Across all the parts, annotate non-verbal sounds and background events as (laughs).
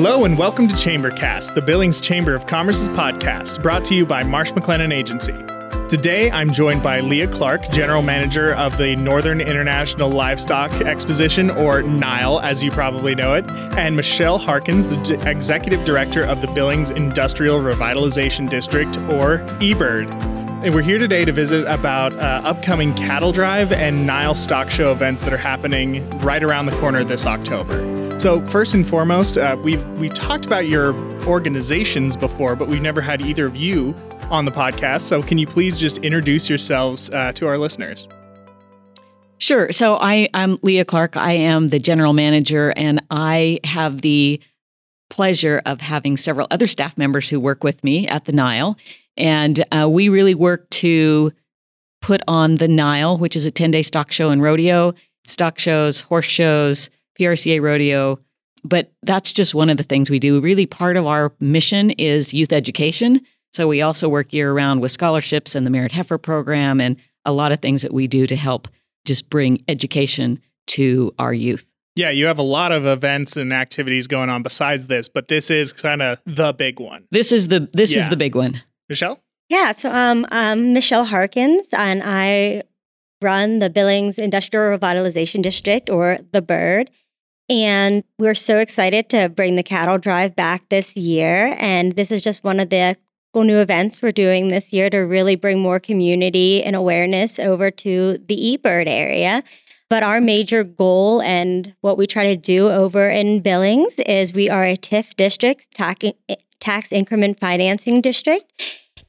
Hello and welcome to Chambercast, the Billings Chamber of Commerce's podcast, brought to you by Marsh McLennan Agency. Today, I'm joined by Leah Clark, General Manager of the Northern International Livestock Exposition, or NILE, as you probably know it, and Michelle Harkins, the D- Executive Director of the Billings Industrial Revitalization District, or eBird. And we're here today to visit about uh, upcoming cattle drive and Nile stock show events that are happening right around the corner this October. So first and foremost, uh, we've we've talked about your organizations before, but we've never had either of you on the podcast. So can you please just introduce yourselves uh, to our listeners? Sure. So I, I'm Leah Clark. I am the general manager, and I have the pleasure of having several other staff members who work with me at the Nile. And uh, we really work to put on the Nile, which is a 10 day stock show and rodeo, stock shows, horse shows, PRCA rodeo. But that's just one of the things we do. Really, part of our mission is youth education. So we also work year round with scholarships and the Merit Heifer program and a lot of things that we do to help just bring education to our youth. Yeah, you have a lot of events and activities going on besides this, but this is kind of the big one. This is the this Yeah. is the big one. Michelle? Yeah, so um, I'm Michelle Harkins, and I run the Billings Industrial Revitalization District, or the BIRD. And we're so excited to bring the cattle drive back this year. And this is just one of the cool new events we're doing this year to really bring more community and awareness over to the eBird area. But our major goal and what we try to do over in Billings is we are a TIF district, tax, increment financing district.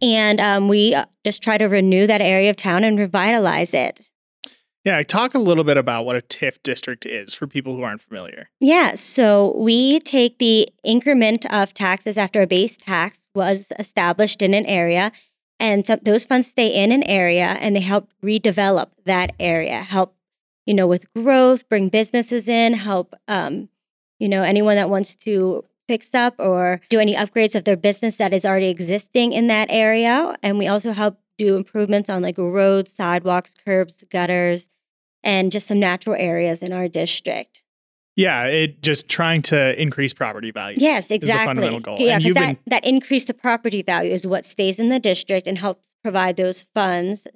And um, we uh, just try to renew that area of town and revitalize it. Yeah, talk a little bit about what a TIF district is for people who aren't familiar. Yeah, so we take the increment of taxes after a base tax was established in an area, and so those funds stay in an area and they help redevelop that area, help you know with growth, bring businesses in, help um, you know anyone that wants to fix up or do any upgrades of their business that is already existing in that area, and we also help do improvements on like roads, sidewalks, curbs, gutters, and just some natural areas in our district. Yeah, it just trying to increase property values. Yes, exactly. the fundamental goal. Yeah, because that, been that increase to property value is what stays in the district and helps provide those funds,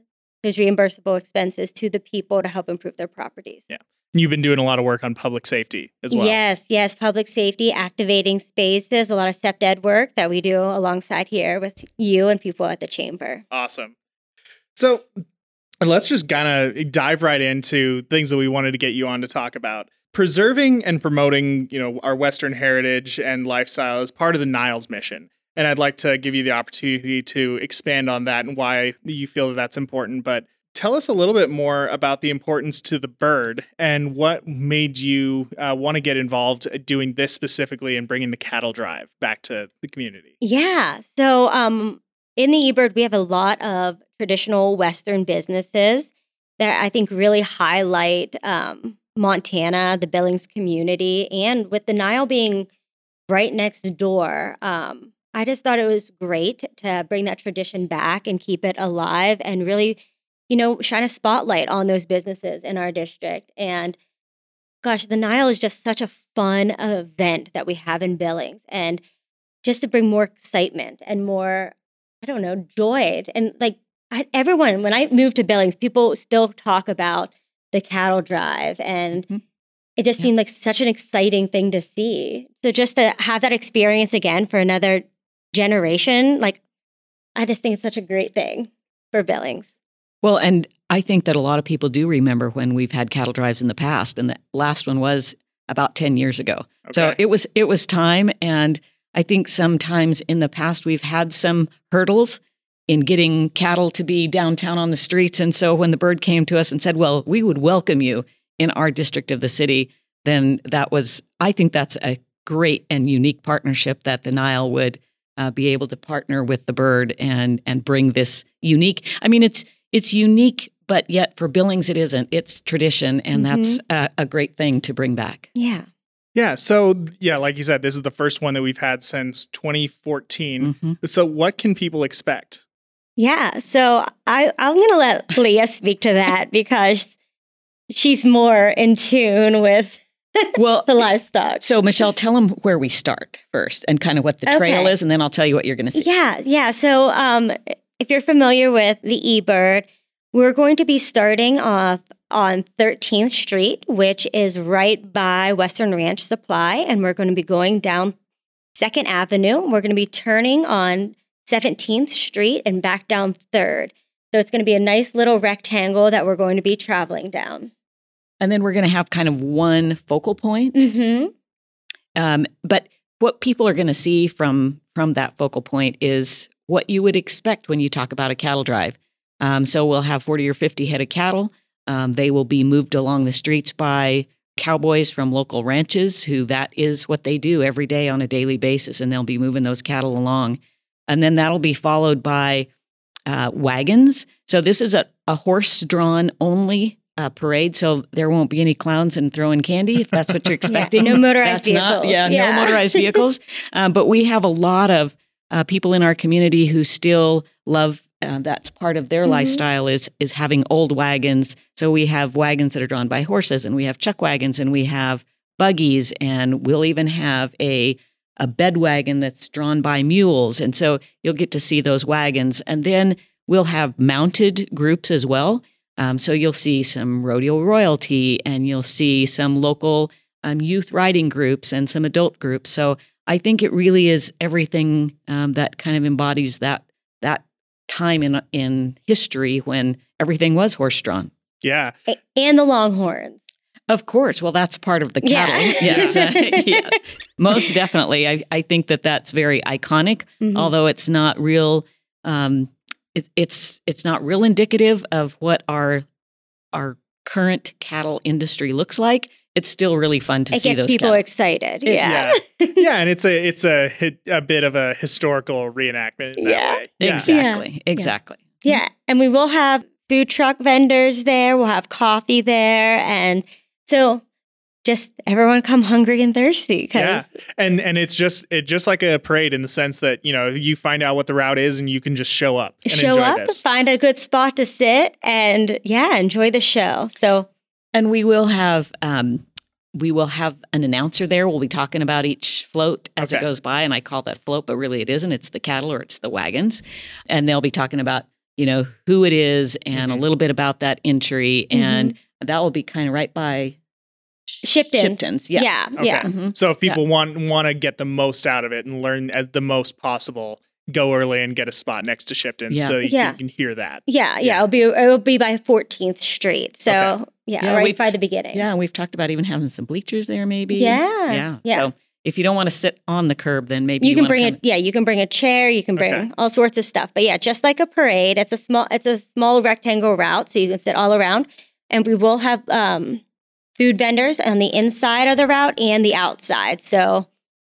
those reimbursable expenses to the people to help improve their properties. Yeah. And you've been doing a lot of work on public safety as well. Yes, yes, public safety, activating spaces, a lot of CPTED work that we do alongside here with you and people at the chamber. Awesome. So let's just kind of dive right into things that we wanted to get you on to talk about. Preserving and promoting, you know, our Western heritage and lifestyle is part of the Niles mission. And I'd like to give you the opportunity to expand on that and why you feel that that's important. But tell us a little bit more about the importance to the bird and what made you uh, want to get involved doing this specifically and bringing the cattle drive back to the community. Yeah. So um, in the eBird, we have a lot of traditional Western businesses that I think really highlight um, Montana, the Billings community, and with the Nile being right next door. Um, I just thought it was great to bring that tradition back and keep it alive and really, you know, shine a spotlight on those businesses in our district. And gosh, the Nile is just such a fun event that we have in Billings. And just to bring more excitement and more, I don't know, joy. And like I, everyone, when I moved to Billings, people still talk about the cattle drive and Mhm. it just Yeah. seemed like such an exciting thing to see. So just to have that experience again for another generation, like I just think it's such a great thing for Billings. Well, and I think that a lot of people do remember when we've had cattle drives in the past, and the last one was about ten years ago. So it was it was time, and I think sometimes in the past we've had some hurdles in getting cattle to be downtown on the streets. And so when the bird came to us and said, "Well, we would welcome you in our district of the city," then that was I think that's a great and unique partnership that the Nile would uh, be able to partner with the bird and and bring this unique. I mean, it's it's unique, but yet for Billings it isn't. It's tradition, and that's a, a great thing to bring back. Yeah. Yeah. So, yeah, like you said, this is the first one that we've had since 2014. Mhm. So, what can people expect? Yeah. So I, I'm going to let Leah speak to that because she's more in tune with (laughs) Well, the livestock. so Michelle, tell them where we start first and kind of what the trail Okay. is, and then I'll tell you what you're going to see. Yeah, yeah. So, um, if you're familiar with the eBird, we're going to be starting off on 13th Street, which is right by Western Ranch Supply, and we're going to be going down Second Avenue. We're going to be turning on 17th Street and back down Third. So it's going to be a nice little rectangle that we're going to be traveling down. And then we're going to have kind of one focal point. Mm-hmm. Um, but what people are going to see from from that focal point is what you would expect when you talk about a cattle drive. Um, so we'll have 40 or 50 head of cattle. Um, they will be moved along the streets by cowboys from local ranches who that is what they do every day on a daily basis and they'll be moving those cattle along and then that'll be followed by uh, wagons so this is a, a horse drawn only uh, parade so there won't be any clowns and throwing candy if that's what you're (laughs) expecting no motorized That's not- vehicles. yeah, Yeah. no motorized vehicles um, (laughs) but we have a lot of uh, people in our community who still love uh, that's part of their Mhm. lifestyle is is having old wagons. So we have wagons that are drawn by horses, and we have chuck wagons, and we have buggies, and we'll even have a a bed wagon that's drawn by mules. And so you'll get to see those wagons, and then we'll have mounted groups as well. Um, so you'll see some rodeo royalty, and you'll see some local um, youth riding groups and some adult groups. So I think it really is everything um, that kind of embodies that that time in in history when everything was horse drawn. Yeah. And the Longhorns. Of course. Well, that's part of the Yeah. cattle. (laughs) Yes. (laughs) yeah. Most definitely. I, I think that that's very iconic, Mhm. although it's not real. Um, it, it's it's not real indicative of what our our current cattle industry looks like. It's still really fun to it see gets those people cattle. excited. It- Yeah. Yeah. (laughs) yeah, and it's a it's a a bit of a historical reenactment. In that Yeah. way. yeah. Exactly. Exactly. Yeah. And we will have food truck vendors there. We'll have coffee there. And so just everyone come hungry and thirsty Yeah. and and it's just it just like a parade in the sense that you know you find out what the route is and you can just show up and show enjoy up, this. find a good spot to sit, and yeah, enjoy the show. So And we will have um, we will have an announcer there. We'll be talking about each float as it goes by, and I call that float, but really it isn't. It's the cattle or it's the wagons, and they'll be talking about you know who it is and Mhm. a little bit about that entry, and that will be kind of right by Shipton. Shipton's. Yeah. yeah, Okay. yeah. Mhm. So if people want want to get the most out of it and learn as the most possible, go early and get a spot next to Shipton Yeah. so you, Yeah. can, you can hear that. Yeah, yeah, Yeah. it'll be it'll be by 14th Street. So Okay. yeah, Yeah, right by the beginning. Yeah, we've talked about even having some bleachers there, maybe. Yeah, yeah. yeah. So if you don't want to sit on the curb, then maybe you, you, can bring it. Yeah, you can bring a chair. You can bring Okay. all sorts of stuff. But yeah, just like a parade, it's a small it's a small rectangle route, so you can sit all around. And we will have um, food vendors on the inside of the route and the outside. So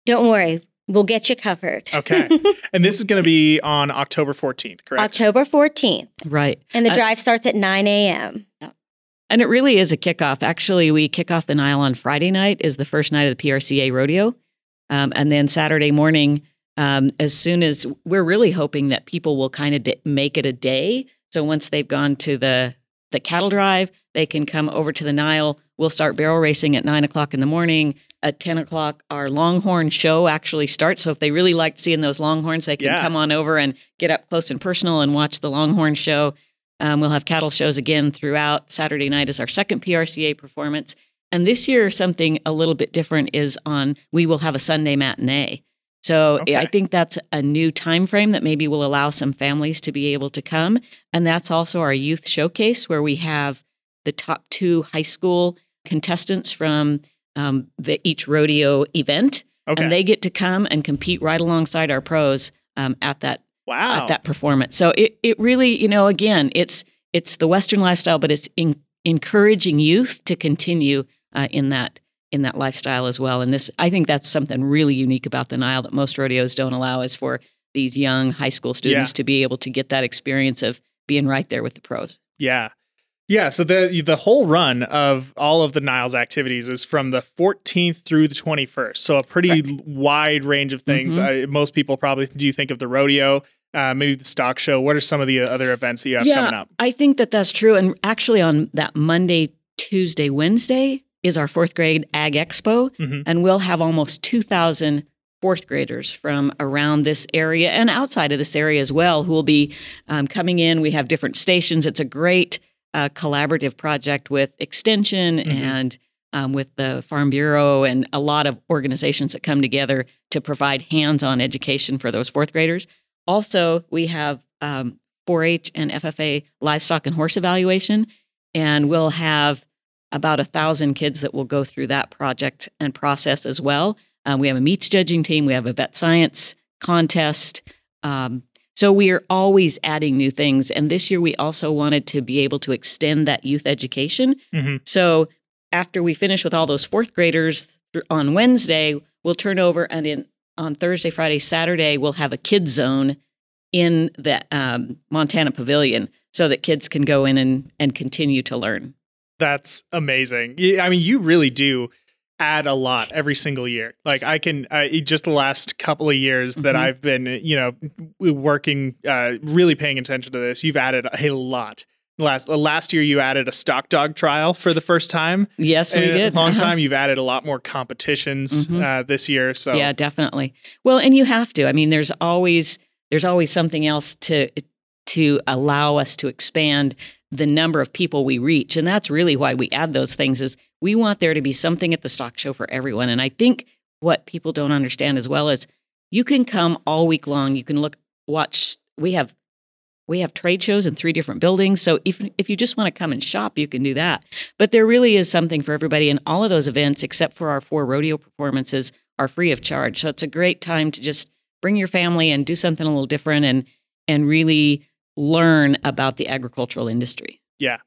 don't worry, we'll get you covered. Okay. (laughs) and this is going to be on October 14th, correct? October 14th, right. and the Uh, drive starts at 9 a.m. And it really is a kickoff. Actually, we kick off the Nile on Friday night is the first night of the PRCA rodeo. Um, and then Saturday morning, um, as soon as we're really hoping that people will kind of d- make it a day. So once they've gone to the the cattle drive, they can come over to the Nile. We'll start barrel racing at nine o'clock in the morning. At ten o'clock, our Longhorn show actually starts. So if they really liked seeing those Longhorns, they can Yeah. come on over and get up close and personal and watch the Longhorn show. Um, we'll have cattle shows again throughout. Saturday night is our second PRCA performance. And this year, something a little bit different is on, we will have a Sunday matinee. So Okay. I think that's a new time frame that maybe will allow some families to be able to come. And that's also our youth showcase where we have the top two high school contestants from um, the each rodeo event. Okay. And they get to come and compete right alongside our pros um, at that wow. at that performance. So it it really, you know, again, it's it's the Western lifestyle, but it's in, encouraging youth to continue uh, in that in that lifestyle as well. And this, I think, that's something really unique about the Nile that most rodeos don't allow is for these young high school students Yeah. to be able to get that experience of being right there with the pros. Yeah. Yeah, so the the whole run of all of the Niles activities is from the 14th through the 21st. So a pretty Correct. wide range of things. Uh, most people probably do think of the rodeo, uh, maybe the stock show. What are some of the other events that you have coming up? I think that that's true. And actually, on that Monday, Tuesday, Wednesday, is our fourth grade Ag Expo, Mhm. and we'll have almost 2,000 fourth graders from around this area and outside of this area as well who will be um, coming in. We have different stations. It's a great uh, collaborative project with Extension Mhm. and um, with the Farm Bureau and a lot of organizations that come together to provide hands on education for those fourth graders. Also, we have um, 4 H and FFA livestock and horse evaluation, and we'll have about a thousand kids that will go through that project and process as well. Um, we have a meats judging team, we have a vet science contest. Um, so we are always adding new things. And this year we also wanted to be able to extend that youth education. Mhm. So after we finish with all those fourth graders on Wednesday, we'll turn over and in on Thursday, Friday, Saturday, we'll have a kids zone in the um, Montana Pavilion so that kids can go in and, and continue to learn. That's amazing. I mean, you really do add a lot every single year. Like I can, uh, just the last couple of years that Mhm. I've been, you know, working, uh, really paying attention to this, you've added a lot. Last uh, last year, you added a stock dog trial for the first time. Yes, we did. long Uh-huh. time. You've added a lot more competitions Mhm. uh, this year. So Yeah, definitely. Well, and you have to. I mean, there's always there's always something else to to allow us to expand the number of people we reach, and that's really why we add those things. Is we want there to be something at the stock show for everyone. And I think what people don't understand as well is you can come all week long. You can look, watch. We have we have trade shows in three different buildings. So if if you just want to come and shop, you can do that. But there really is something for everybody, and all of those events, except for our four rodeo performances, are free of charge. So it's a great time to just bring your family and do something a little different and and really learn about the agricultural industry. Yeah.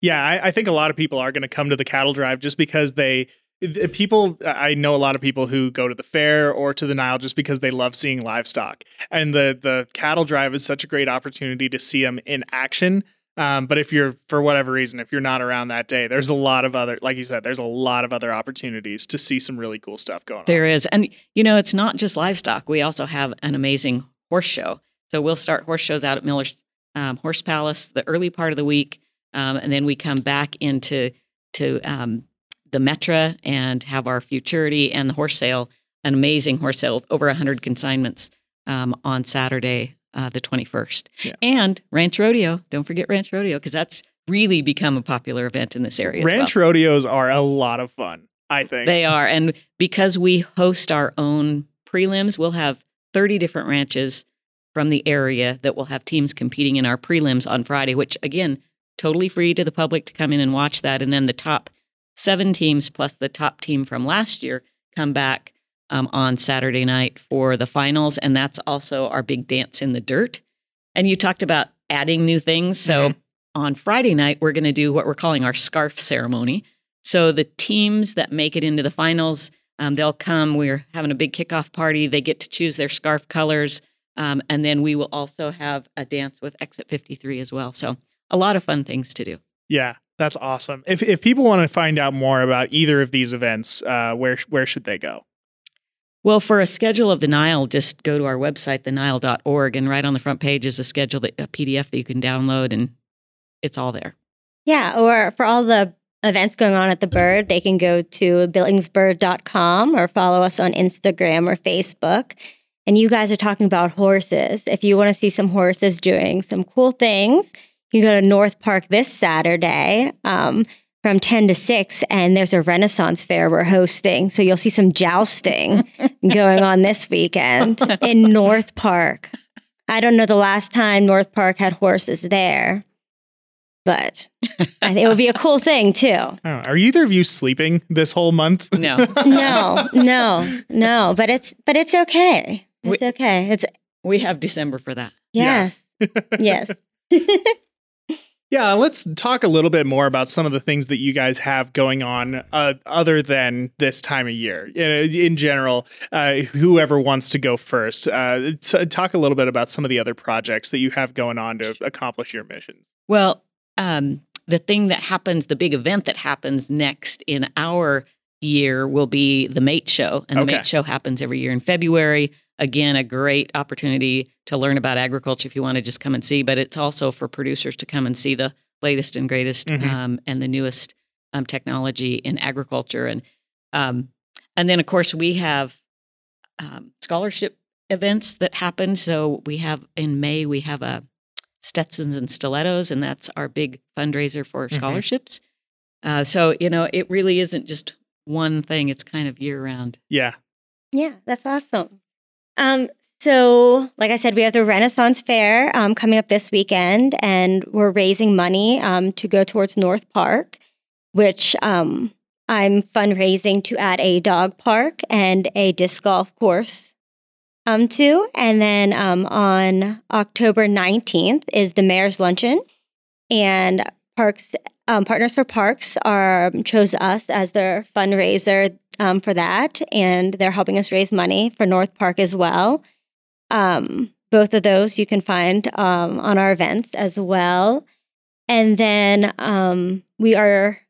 Yeah. I, I think a lot of people are going to come to the cattle drive just because they, the people, I know a lot of people who go to the fair or to the Nile just because they love seeing livestock. And the, the cattle drive is such a great opportunity to see them in action. Um, but if you're, for whatever reason, if you're not around that day, there's a lot of other, like you said, there's a lot of other opportunities to see some really cool stuff going on. There is. And, you know, it's not just livestock. We also have an amazing horse show. So we'll start horse shows out at Miller's um, Horse Palace the early part of the week. Um, and then we come back into to um, the Metra and have our Futurity and the horse sale, an amazing horse sale with over 100 consignments um, on Saturday, uh, the 21st. Yeah. And Ranch Rodeo. Don't forget Ranch Rodeo because that's really become a popular event in this area. as well. Ranch rodeos are a lot of fun, I think. They are. And because we host our own prelims, we'll have 30 different ranches from the area that will have teams competing in our prelims on Friday, which again, totally free to the public to come in and watch that. And then the top seven teams plus the top team from last year come back um, on Saturday night for the finals. And that's also our big dance in the dirt. And you talked about adding new things. So Mhm. on Friday night, we're going to do what we're calling our scarf ceremony. So the teams that make it into the finals, um, they'll come. We're having a big kickoff party. They get to choose their scarf colors. Um, and then we will also have a dance with Exit 53 as well. So a lot of fun things to do. Yeah, that's awesome. If if people want to find out more about either of these events, uh, where where should they go? Well, for a schedule of the Nile, just go to our website, thenile.org, and right on the front page is a schedule, that, a PDF that you can download, and it's all there. Yeah, or for all the events going on at the Bird, they can go to billingsbird.com or follow us on Instagram or Facebook. And you guys are talking about horses. If you want to see some horses doing some cool things, you can go to North Park this Saturday um, from 10 to 6, and there's a Renaissance fair we're hosting. So you'll see some jousting (laughs) going on this weekend in North Park. I don't know the last time North Park had horses there, but it would be a cool (laughs) thing too. Oh, are either of you sleeping this whole month? No. (laughs) No, no, no, but it's but it's okay. It's okay. It's we have December for that. Yeah. yes, yes. (laughs) (laughs) Yeah, let's talk a little bit more about some of the things that you guys have going on uh, other than this time of year. In, in general, uh, whoever wants to go first, uh, t- talk a little bit about some of the other projects that you have going on to accomplish your missions. Well, um, the thing that happens, the big event that happens next in our year will be the Mate Show. And the Okay. Mate Show happens every year in February. Again, a great opportunity to learn about agriculture if you want to just come and see, but it's also for producers to come and see the latest and greatest Mhm. um, and the newest um, technology in agriculture, and um, and then of course we have um, scholarship events that happen. So we have in May we have a Stetsons and Stilettos, and that's our big fundraiser for Mhm. scholarships. Uh, so you know, it really isn't just one thing; it's kind of year round. Yeah. Yeah, that's awesome. Um, so, like I said, we have the Renaissance Fair um, coming up this weekend, and we're raising money um, to go towards North Park, which um, I'm fundraising to add a dog park and a disc golf course um, to. And then um, on October 19th is the Mayor's Luncheon, and Parks um, Partners for Parks are chose us as their fundraiser um, for that, and they're helping us raise money for North Park as well. Um, both of those you can find um, on our events as well. And then um, we are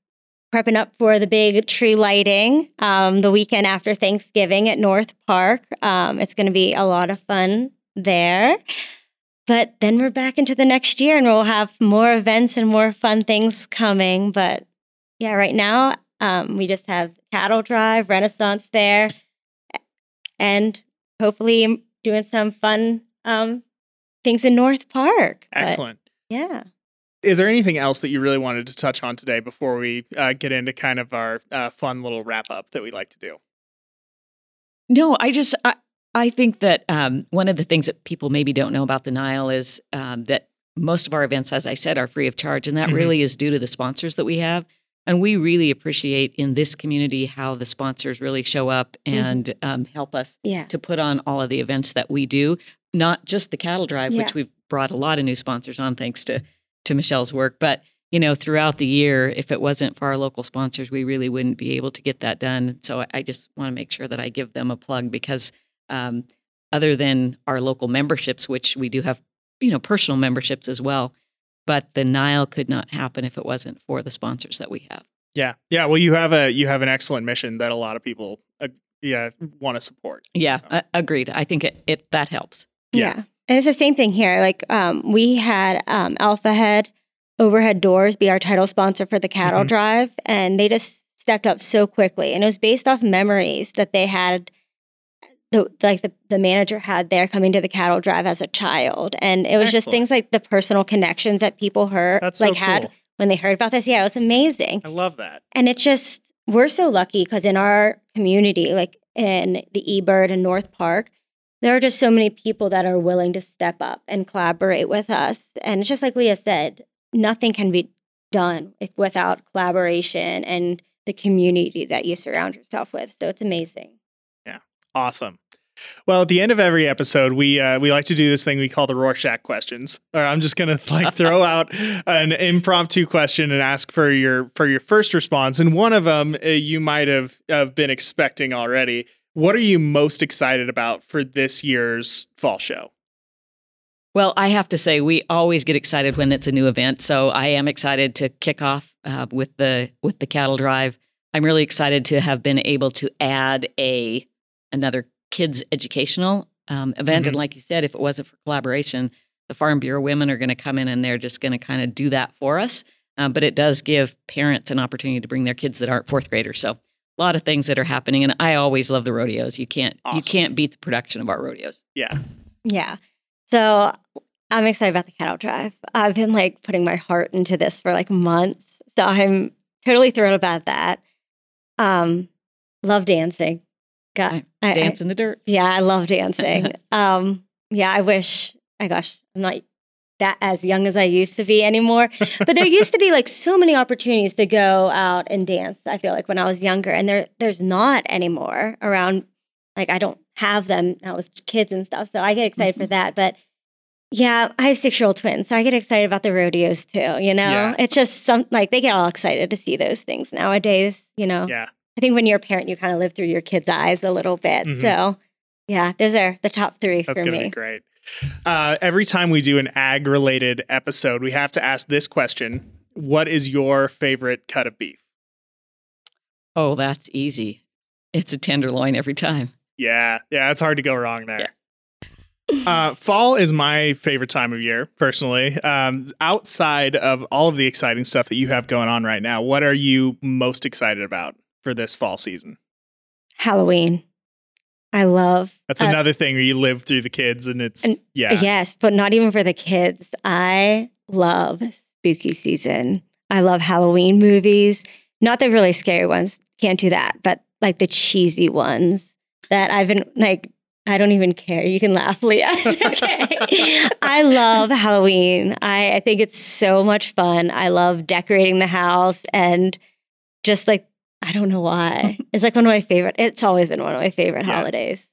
prepping up for the big tree lighting um, the weekend after Thanksgiving at North Park. Um, it's going to be a lot of fun there. But then we're back into the next year and we'll have more events and more fun things coming. But yeah, right now um, we just have Cattle Drive, Renaissance Fair, and hopefully doing some fun um, things in North Park. But, Excellent. yeah. Is there anything else that you really wanted to touch on today before we uh, get into kind of our uh, fun little wrap up that we like to do? No, I just I, I think that um, one of the things that people maybe don't know about the Nile is um, that most of our events, as I said, are free of charge, and that Mhm. really is due to the sponsors that we have. And we really appreciate in this community how the sponsors really show up and um, help us Yeah. to put on all of the events that we do, not just the cattle drive, Yeah. which we've brought a lot of new sponsors on thanks to to Michelle's work, but you know, throughout the year, if it wasn't for our local sponsors, we really wouldn't be able to get that done. So I, I just want to make sure that I give them a plug because um, other than our local memberships, which we do have, you know, personal memberships as well, but the Nile could not happen if it wasn't for the sponsors that we have. Yeah. Yeah. Well, you have a you have an excellent mission that a lot of people uh, yeah want to support. Yeah, uh, agreed. I think it, it that helps. Yeah. Yeah. And it's the same thing here. Like um, we had um, Alpha Head Overhead Doors be our title sponsor for the cattle Mhm. drive, and they just stepped up so quickly. And it was based off memories that they had. The, like the, the manager had there coming to the cattle drive as a child and it was just things like the personal connections that people heard That's so like had when they heard about this yeah it was amazing I love that. and it's just, we're so lucky because in our community, like in the eBird and North Park, there are just so many people that are willing to step up and collaborate with us. And it's just like Leah said, nothing can be done if, without collaboration and the community that you surround yourself with. So it's amazing. Awesome. Well, at the end of every episode, we uh, we like to do this thing we call the Rorschach questions. Or I'm just gonna (laughs) like throw out an impromptu question and ask for your for your first response. And one of them uh, you might have have been expecting already. What are you most excited about for this year's fall show? Well, I have to say we always get excited when it's a new event. So I am excited to kick off uh, with the with the cattle drive. I'm really excited to have been able to add a another kids educational um, event. Mhm. And like you said, if it wasn't for collaboration, the Farm Bureau women are going to come in and they're just going to kind of do that for us. Um, but it does give parents an opportunity to bring their kids that aren't fourth graders. So a lot of things that are happening, and I always love the rodeos. You can't you can't beat the production of our rodeos. Yeah. Yeah. So I'm excited about the cattle drive. I've been like putting my heart into this for like months. So I'm totally thrilled about that. Um, love dancing. God. I, I- Dance in the dirt. yeah, I love dancing. (laughs) um, yeah, I wish. My gosh, I'm not that as young as I used to be anymore. But there used to be like so many opportunities to go out and dance. I feel like when I was younger, and there there's not anymore around. Like I don't have them now with kids and stuff, so I get excited for that. But yeah, I have six year old twins, so I get excited about the rodeos too. You know, Yeah. it's just some like they get all excited to see those things nowadays. You know, Yeah. I think when you're a parent, you kind of live through your kids' eyes a little bit. Mhm. So, yeah, those are the top three That's for going to me. be great. Uh, every time we do an ag related episode, we have to ask this question What is your favorite cut of beef? Oh, that's easy. It's a tenderloin every time. Yeah. Yeah. It's hard to go wrong there. Yeah. Uh, fall is my favorite time of year, personally. Um, outside of all of the exciting stuff that you have going on right now, what are you most excited about for this fall season? Halloween. I love. That's uh, another thing where you live through the kids, and it's and, yeah. Yes, but not even for the kids. I love spooky season. I love Halloween movies. Not the really scary ones. Can't do that. But like the cheesy ones that I've been like I don't even care. You can laugh, Leah. (laughs) okay. I love Halloween. I, I think it's so much fun. I love decorating the house and just like, I don't know why. (laughs) it's like one of my favorite, it's always been one of my favorite yeah. holidays.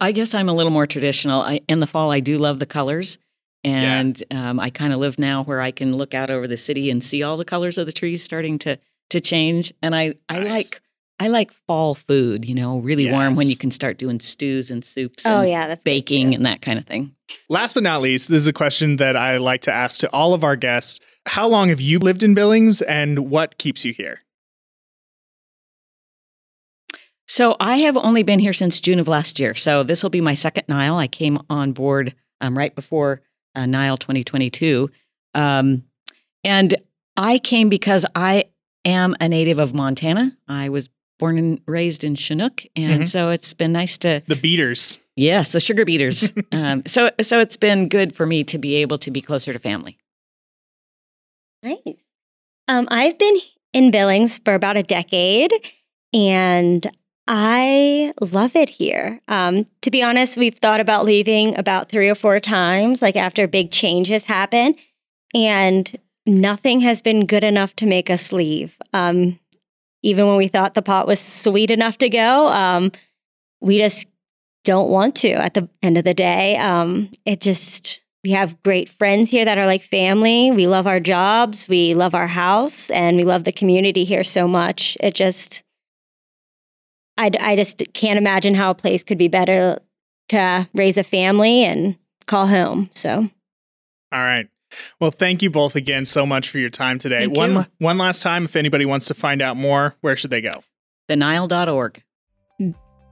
I guess I'm a little more traditional. I, in the fall, I do love the colors. And yeah. um, I kind of live now where I can look out over the city and see all the colors of the trees starting to to change. And I, I nice. like I like fall food, you know, really yes. warm when you can start doing stews and soups. Oh, and yeah, that's baking and that kind of thing. Last but not least, this is a question that I like to ask to all of our guests. How long have you lived in Billings and what keeps you here? So I have only been here since June of last year. So this will be my second Nile. I came on board um, right before uh, Nile 2022. Um, and I came because I am a native of Montana. I was born and raised in Chinook, and mm-hmm. so it's been nice to the beaters. Yes, the sugar beaters. (laughs) um, so so it's been good for me to be able to be closer to family. Nice. Um, I've been in Billings for about a decade, and I love it here. Um, to be honest, we've thought about leaving about three or four times, like after big changes happen, and nothing has been good enough to make us leave. Um, even when we thought the pot was sweet enough to go, um, we just don't want to at the end of the day. Um, it just, we have great friends here that are like family. We love our jobs, we love our house, and we love the community here so much. It just, I, I just can't imagine how a place could be better to raise a family and call home. So, all right. Well, thank you both again so much for your time today. Thank one you. one last time, if anybody wants to find out more, where should they go? TheNile.org.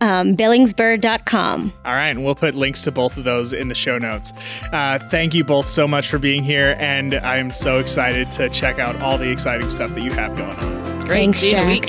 Um, Billingsbird.com. All right, and we'll put links to both of those in the show notes. Uh, thank you both so much for being here, and I'm so excited to check out all the exciting stuff that you have going on. Great. Thanks, See Jack.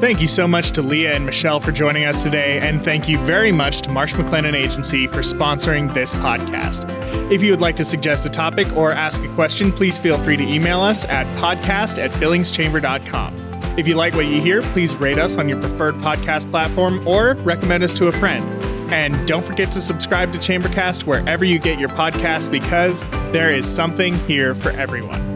Thank you so much to Leah and Michelle for joining us today, and thank you very much to Marsh McLennan Agency for sponsoring this podcast. If you would like to suggest a topic or ask a question, please feel free to email us at podcast at billingschamber.com. If you like what you hear, please rate us on your preferred podcast platform or recommend us to a friend. And don't forget to subscribe to Chambercast wherever you get your podcasts because there is something here for everyone.